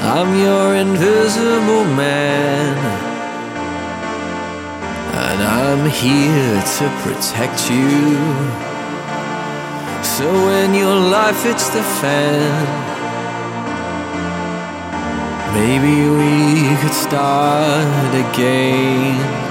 I'm your invisible man. And I'm here to protect you. So when your life hits the fan, maybe we could start again.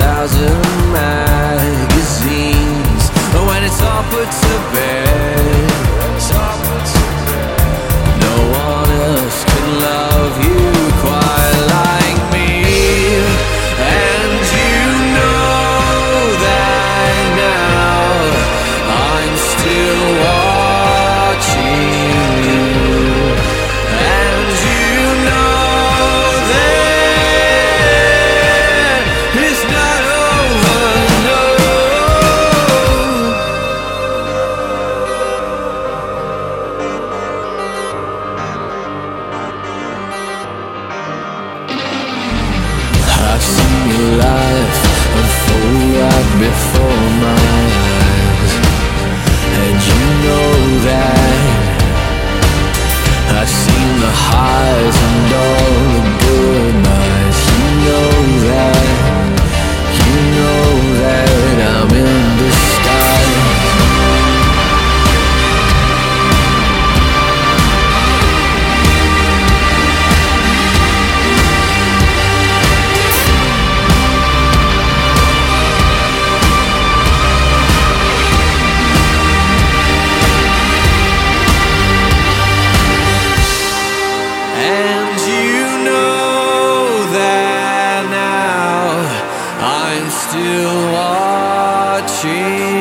thousand life unfold right before my eyes, and you know that. still watching.